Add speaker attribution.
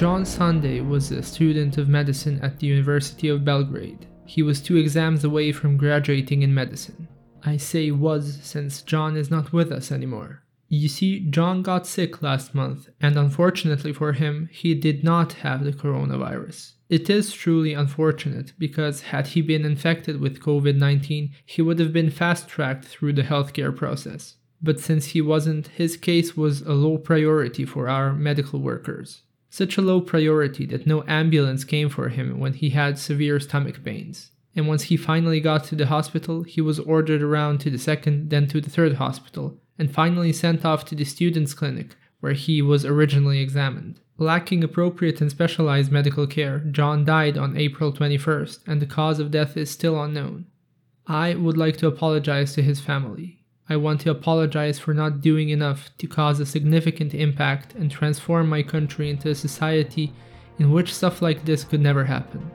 Speaker 1: John Sunday was a student of medicine at the University of Belgrade. He was two exams away from graduating in medicine. I say was since John is not with us anymore. You see, John got sick last month, and unfortunately for him, he did not have the coronavirus. It is truly unfortunate because had he been infected with COVID 19, he would have been fast tracked through the healthcare process. But since he wasn't, his case was a low priority for our medical workers. Such a low priority that no ambulance came for him when he had severe stomach pains. And once he finally got to the hospital, he was ordered around to the second, then to the third hospital, and finally sent off to the student's clinic, where he was originally examined. Lacking appropriate and specialized medical care, John died on April 21st, and the cause of death is still unknown. I would like to apologize to his family. I want to apologize for not doing enough to cause a significant impact and transform my country into a society in which stuff like this could never happen.